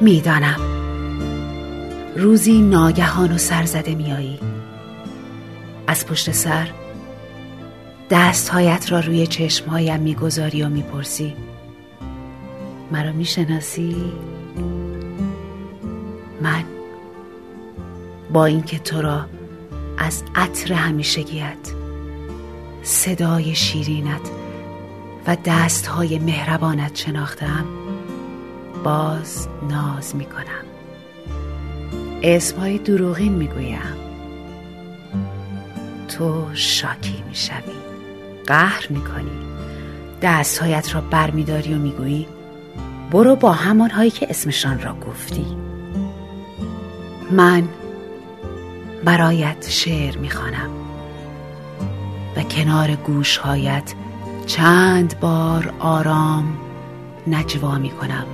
می‌دانم. روزی ناگهان و سرزده میایی از پشت سر دستهایت را روی چشمهایم می‌گذاری و می‌پرسی. مرا می‌شناسی؟ با اینکه تو را از عطر همیشگیت صدای شیرینت و دستهای مهربانت شناختم باز ناز می‌کنم. اسمهای دروغین می‌گویم. تو شاکی می‌شوی. قهر می‌کنی. دستهایت را برمیداری و می‌گویی برو با همانهایی که اسمشان را گفتی. من برایت شعر می‌خوانم. و کنار گوشهایت چند بار آرام نجوا می‌کنم.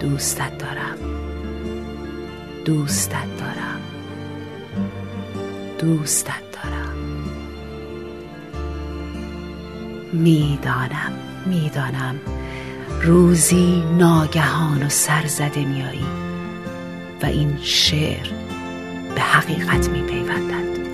دوستت دارم. دوستت دارم. دوستت دارم. می‌دانم می‌دانم. روزی ناگهان و سرزده میایی و این شعر حقیقت میپیوندد.